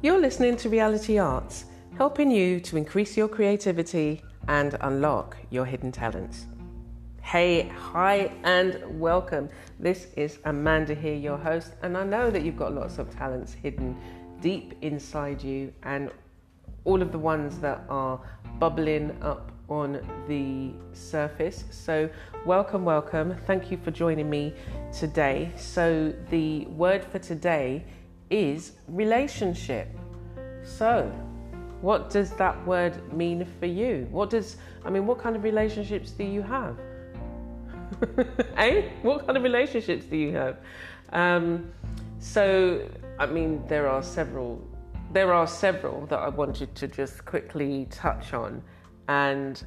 You're listening to Reality Arts, helping you to increase your creativity and unlock your hidden talents. Hey, hi, and welcome. This is Amanda here, your host, and I know that you've got lots of talents hidden deep inside you, and all of the ones that are bubbling up on the surface. So, welcome, welcome. Thank you for joining me today. So, the word for today is relationship. So, what does that word mean for you? What does, I mean, what kind of relationships do you have? eh? What kind of relationships do you have? Um, so, I mean, there are several. There are several that I wanted to just quickly touch on, and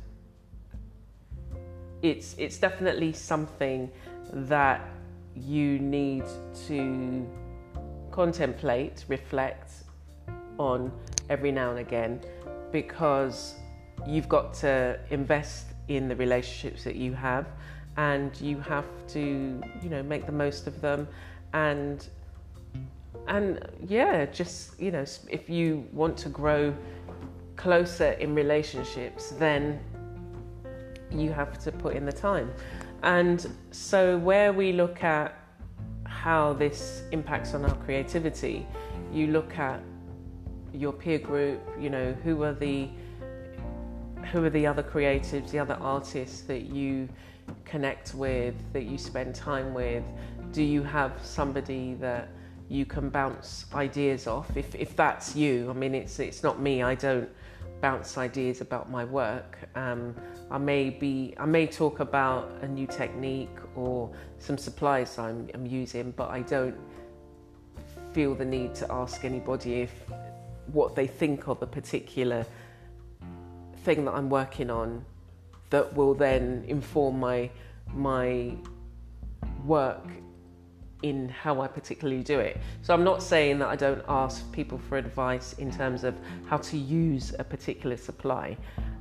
it's it's definitely something that you need to contemplate, reflect on every now and again because you've got to invest in the relationships that you have and you have to you know make the most of them and and yeah just you know if you want to grow closer in relationships then you have to put in the time. And so where we look at how this impacts on our creativity. Mm. You look at your peer group you know who are the who are the other creatives the other artists that you connect with that you spend time with? Do you have somebody that you can bounce ideas off? If, if that's you i mean it's it's not me i don't bounce ideas about my work. Um, i may be i may talk about a new technique or some supplies I'm, I'm using but i don't feel the need to ask anybody if what they think of a particular thing that I'm working on that will then inform my my work in how I particularly do it. So I'm not saying that I don't ask people for advice in terms of how to use a particular supply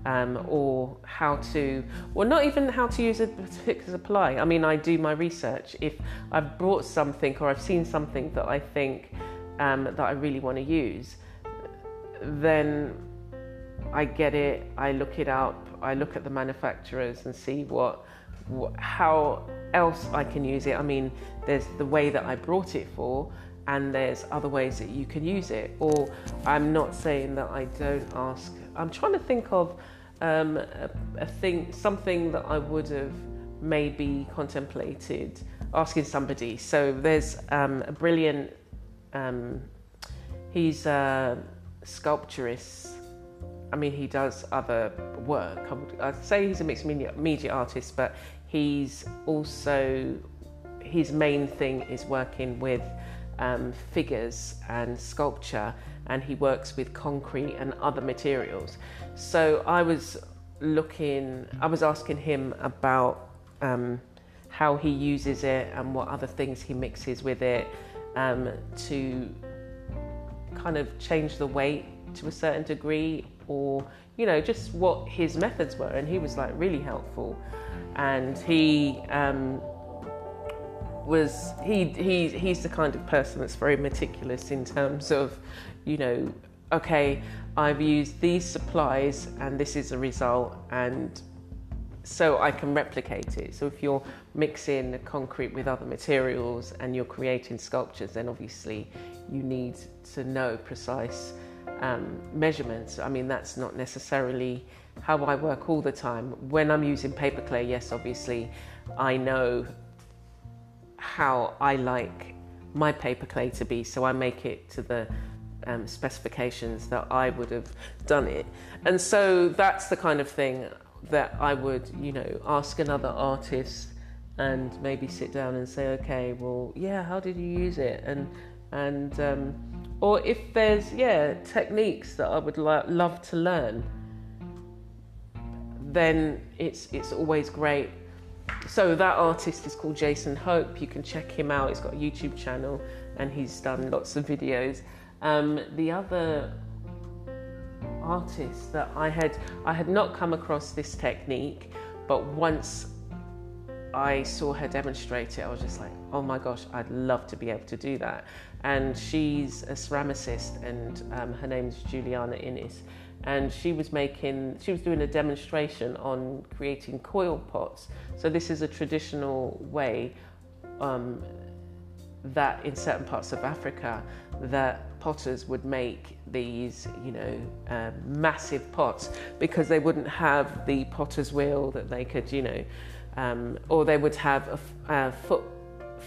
um, or how to, well, not even how to use a particular supply. I mean, I do my research. If I've brought something or I've seen something that I think um, that I really want to use, then I get it, I look it up, I look at the manufacturers and see what, what, how else I can use it. I mean, there's the way that I brought it for, and there's other ways that you can use it. Or I'm not saying that I don't ask. I'm trying to think of um, a, a thing, something that I would have maybe contemplated asking somebody. So there's um, a brilliant. Um, he's. Uh, sculpturist. I mean, he does other work. I would I'd say he's a mixed media, media artist, but he's also his main thing is working with um, figures and sculpture, and he works with concrete and other materials. So I was looking, I was asking him about um, how he uses it and what other things he mixes with it um, to kind of change the weight to a certain degree or you know just what his methods were and he was like really helpful and he um, was he, he he's the kind of person that's very meticulous in terms of you know okay i've used these supplies and this is a result and so I can replicate it. So if you're mixing concrete with other materials and you're creating sculptures, then obviously you need to know precise um, measurements. I mean, that's not necessarily how I work all the time. When I'm using paper clay, yes, obviously, I know how I like my paper clay to be, so I make it to the um, specifications that I would have done it. And so that's the kind of thing that I would, you know, ask another artist and maybe sit down and say, okay, well, yeah, how did you use it? And and um, or if there's yeah techniques that I would lo- love to learn, then it's it's always great. So that artist is called Jason Hope. You can check him out. He's got a YouTube channel and he's done lots of videos. Um, the other artist that I had I had not come across this technique, but once I saw her demonstrate it, I was just like, oh my gosh, I'd love to be able to do that. And she's a ceramicist, and um, her name's Juliana Innes. And she was making, she was doing a demonstration on creating coil pots. So, this is a traditional way um, that in certain parts of Africa, that potters would make these, you know, uh, massive pots because they wouldn't have the potter's wheel that they could, you know, um, or they would have a, a foot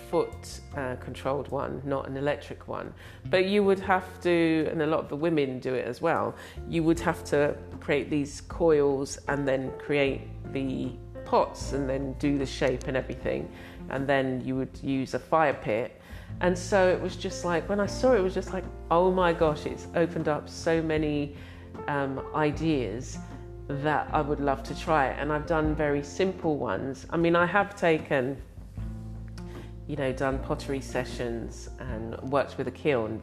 foot uh, controlled one, not an electric one. But you would have to, and a lot of the women do it as well. You would have to create these coils and then create the pots and then do the shape and everything. And then you would use a fire pit and so it was just like, when I saw it, it was just like, oh my gosh, it's opened up so many um, ideas that I would love to try. And I've done very simple ones. I mean, I have taken, you know, done pottery sessions and worked with a kiln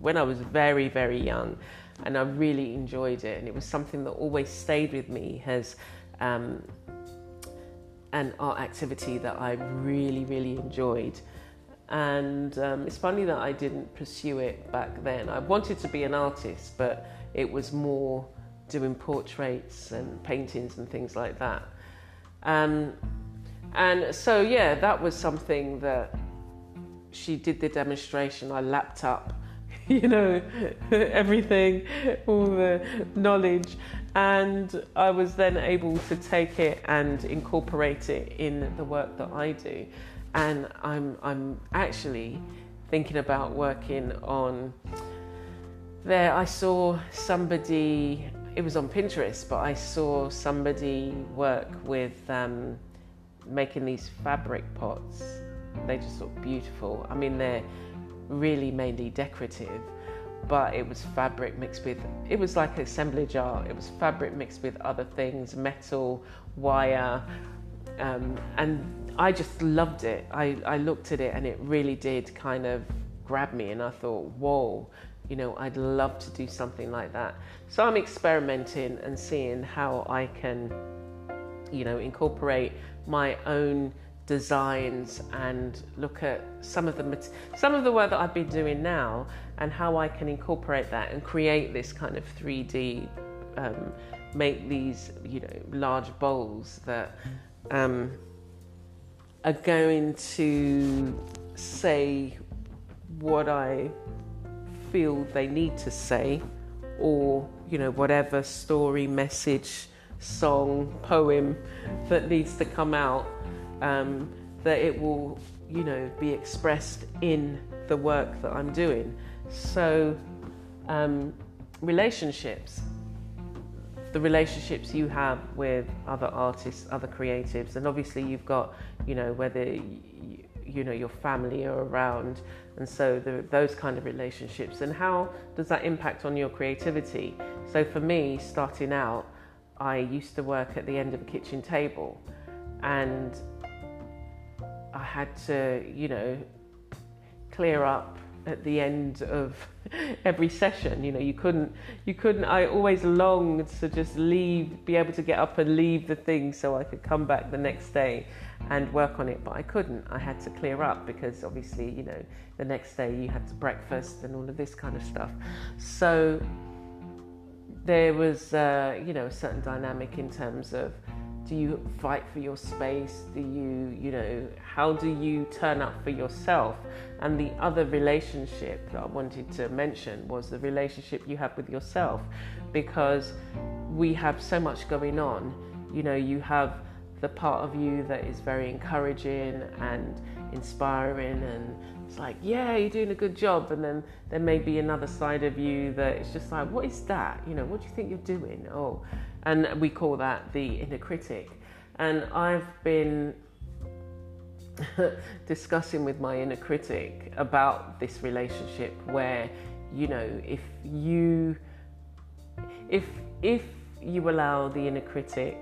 when I was very, very young. And I really enjoyed it. And it was something that always stayed with me as um, an art activity that I really, really enjoyed. And um, it's funny that I didn't pursue it back then. I wanted to be an artist, but it was more doing portraits and paintings and things like that. Um, and so, yeah, that was something that she did the demonstration. I lapped up, you know, everything, all the knowledge. And I was then able to take it and incorporate it in the work that I do and I'm I'm actually thinking about working on there I saw somebody it was on Pinterest but I saw somebody work with um, making these fabric pots. They just look beautiful. I mean they're really mainly decorative but it was fabric mixed with it was like assemblage art. It was fabric mixed with other things metal wire um, and I just loved it. I, I looked at it and it really did kind of grab me, and I thought, whoa, you know, I'd love to do something like that. So I'm experimenting and seeing how I can, you know, incorporate my own designs and look at some of the some of the work that I've been doing now and how I can incorporate that and create this kind of 3D, um, make these you know large bowls that um, are going to say what I feel they need to say, or you know, whatever story, message, song, poem that needs to come out, um, that it will, you know, be expressed in the work that I'm doing. So, um, relationships the relationships you have with other artists, other creatives, and obviously you've got, you know, whether you, you know your family are around, and so the, those kind of relationships, and how does that impact on your creativity? So for me, starting out, I used to work at the end of a kitchen table, and I had to, you know, clear up at the end of every session you know you couldn't you couldn't i always longed to just leave be able to get up and leave the thing so i could come back the next day and work on it but i couldn't. I had to clear up because obviously you know the next day you had to breakfast and all of this kind of stuff. So there was uh, you know a certain dynamic in terms of do you fight for your space? Do you you know how do you turn up for yourself? And the other relationship that i wanted to mention was the relationship you have with yourself because we have so much going on. You know you have the part of you that is very encouraging and inspiring and it's like yeah you're doing a good job. And then there may be another side of you that it's just like what is that? You know what do you think you're doing? Oh and we call that the inner critic. And I've been discussing with my inner critic about this relationship where, you know, if you if if you allow the inner critic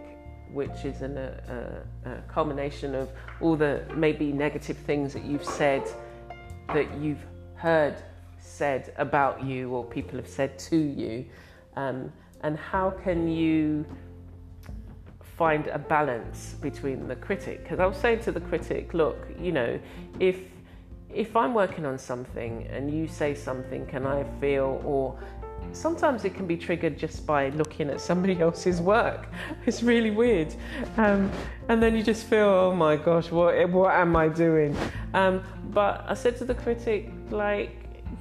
which is an, a, a, culmination of all the maybe negative things that you've said, that you've heard said about you or people have said to you, um, and how can you find a balance between the critic because I was saying to the critic, look, you know, if if I'm working on something and you say something, can I feel or sometimes it can be triggered just by looking at somebody else's work. It's really weird, um, and then you just feel, oh my gosh, what what am I doing? Um, but I said to the critic, like,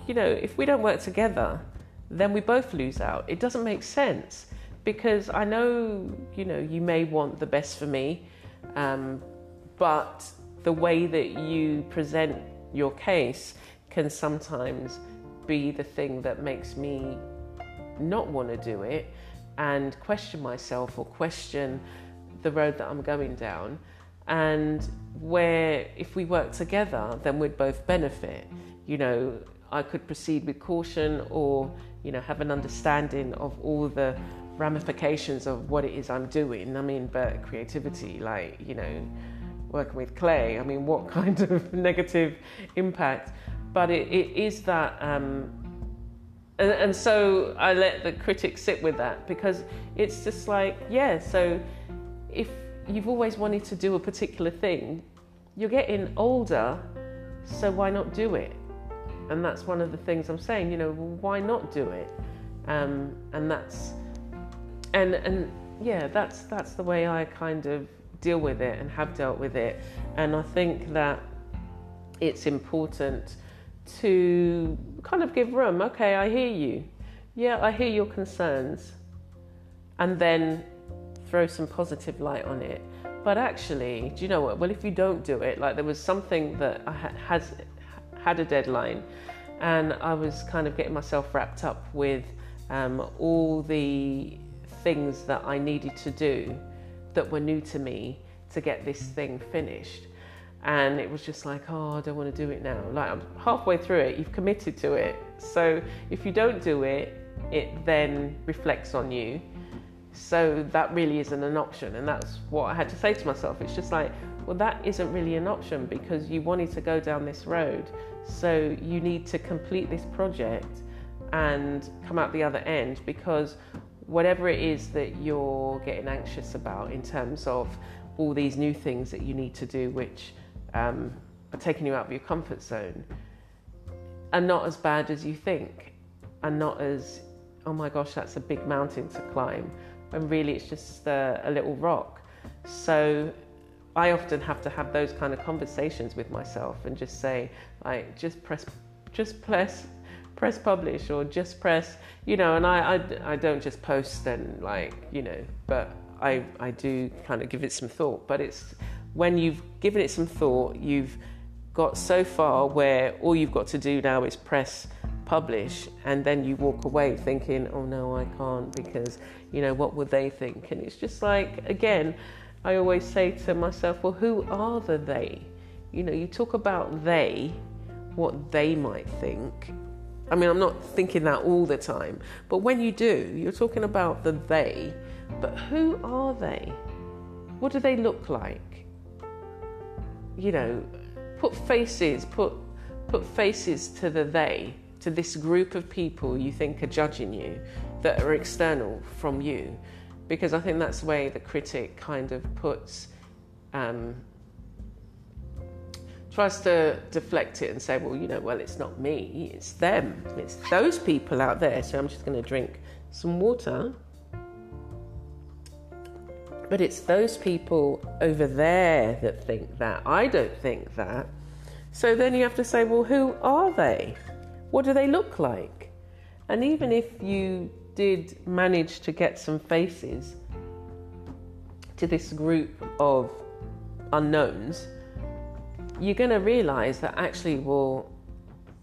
you know, if we don't work together, then we both lose out. It doesn't make sense because I know, you know, you may want the best for me, um, but the way that you present your case can sometimes be the thing that makes me not want to do it and question myself or question the road that I'm going down. And where if we work together, then we'd both benefit. You know, I could proceed with caution or, you know, have an understanding of all the ramifications of what it is I'm doing. I mean, but creativity, like, you know, working with clay, I mean, what kind of negative impact? But it, it is that um, and, and so I let the critics sit with that because it's just like, yeah, so if you've always wanted to do a particular thing, you're getting older, so why not do it? And that's one of the things I'm saying, you know, why not do it? Um, and that's, and, and yeah, that's, that's the way I kind of deal with it and have dealt with it. And I think that it's important to kind of give room. Okay, I hear you. Yeah, I hear your concerns. And then throw some positive light on it. But actually, do you know what? Well, if you don't do it, like there was something that I had, has had a deadline, and I was kind of getting myself wrapped up with um, all the things that I needed to do that were new to me to get this thing finished and it was just like, oh, I don't want to do it now. Like I'm halfway through it, you've committed to it. So if you don't do it, it then reflects on you. So that really isn't an option, and that's what I had to say to myself. It's just like, well, that isn't really an option because you wanted to go down this road. So you need to complete this project and come out the other end because whatever it is that you're getting anxious about in terms of all these new things that you need to do, which um, are taking you out of your comfort zone are not as bad as you think, and not as, oh my gosh, that's a big mountain to climb, when really it's just a, a little rock. So I often have to have those kind of conversations with myself and just say, like, just press, just press, press publish or just press, you know, and I, I, I don't just post and like, you know, but I, I do kind of give it some thought, but it's when you've given it some thought, you've got so far where all you've got to do now is press publish and then you walk away thinking oh no i can't because you know what would they think? And it's just like again i always say to myself well who are the they? You know you talk about they what they might think. I mean i'm not thinking that all the time but when you do you're talking about the they but who are they? What do they look like? You know, put faces, put put faces to the they, to this group of people you think are judging you, that are external from you, because I think that's the way the critic kind of puts. Um, tries to deflect it and say, well, you know, well, it's not me, it's them, it's those people out there. So I'm just going to drink some water. But it's those people over there that think that. I don't think that. So then you have to say, well, who are they? What do they look like? And even if you did manage to get some faces to this group of unknowns, you're going to realize that actually, well,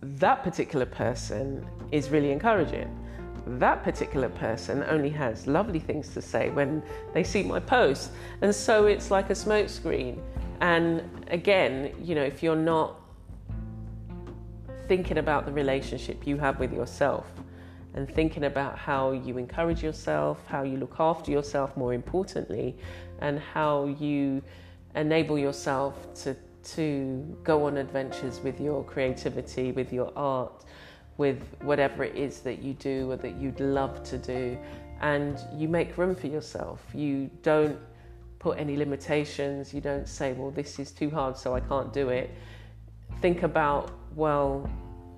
that particular person is really encouraging that particular person only has lovely things to say when they see my post. And so it's like a smokescreen. And again, you know, if you're not thinking about the relationship you have with yourself and thinking about how you encourage yourself, how you look after yourself, more importantly, and how you enable yourself to, to go on adventures with your creativity, with your art, with whatever it is that you do or that you'd love to do and you make room for yourself. You don't put any limitations. You don't say, well, this is too hard, so I can't do it. Think about, well,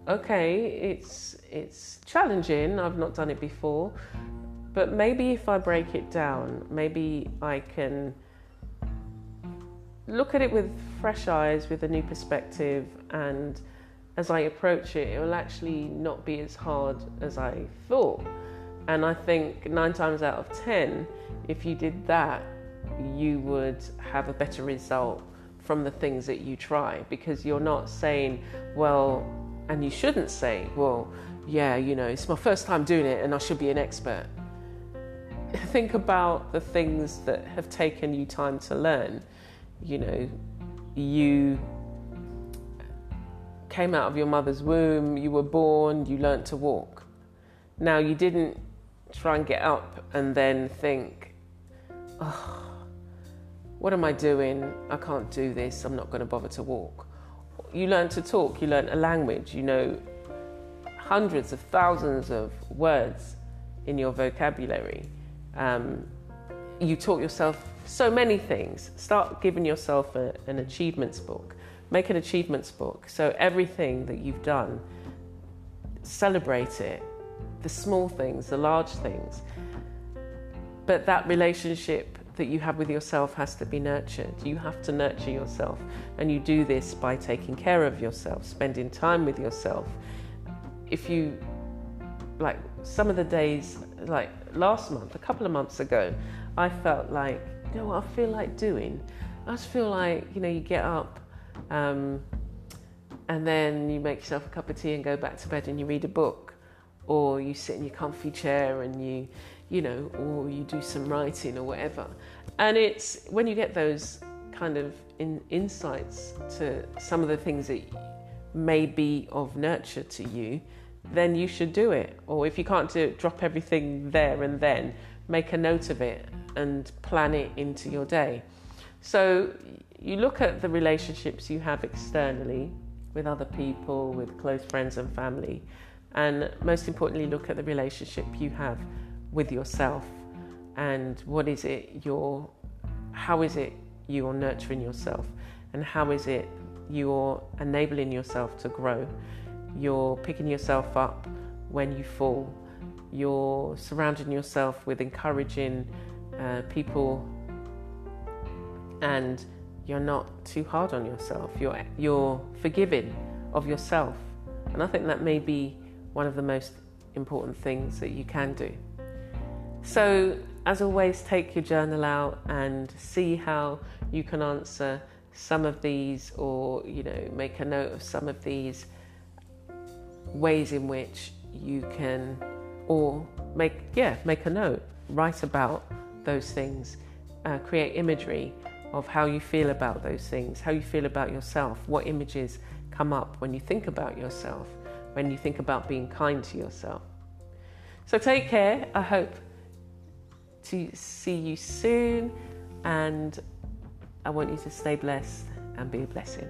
okay, it's it's challenging. I've not done it before, but maybe if I break it down, maybe I can look at it with fresh eyes, with a new perspective, and as I approach it, it will actually not be as hard as I thought. And I think nine times out of ten, if you did that, you would have a better result from the things that you try because you're not saying, well, and you shouldn't say, well, yeah, you know, it's my first time doing it and I should be an expert. Think about the things that have taken you time to learn. You know, you came out of your mother's womb, you were born, you learnt to walk. Now, you didn't try and get up and then think, oh, what am I doing? I can't do this. I'm not going to bother to walk. You learn to talk, you learn a language, you know hundreds of thousands of words in your vocabulary. Um, you taught yourself so many things. Start giving yourself a, an achievements book. Make an achievements book. So everything that you've done, celebrate it. The small things, the large things. But that relationship that you have with yourself has to be nurtured. You have to nurture yourself. And you do this by taking care of yourself, spending time with yourself. If you, like, some of the days, like last month, a couple of months ago, I felt like, you know what I feel like doing? I just feel like, you know, you get up um, and then you make yourself a cup of tea and go back to bed and you read a book. Or you sit in your comfy chair and you, you know, or you do some writing or whatever. And it's when you get those kind of in, insights to some of the things that may be of nurture to you, then you should do it. Or if you can't do it, drop everything there and then, make a note of it and plan it into your day. So you look at the relationships you have externally with other people, with close friends and family, and most importantly, look at the relationship you have with yourself? And what is it you're how is it you're nurturing yourself? And how is it you're enabling yourself to grow? You're picking yourself up when you fall. You're surrounding yourself with encouraging uh, people. And you're not too hard on yourself. You're you're forgiving of yourself. And i think that may be one of the most important things that you can do so, as always, take your journal out and see how you can answer some of these, or you know, make a note of some of these ways in which you can, or make yeah, make a note, write about those things, uh, create imagery of how you feel about those things, how you feel about yourself, what images come up when you think about yourself, when you think about being kind to yourself. So take care. I hope to see you soon, and I want you to stay blessed and be a blessing.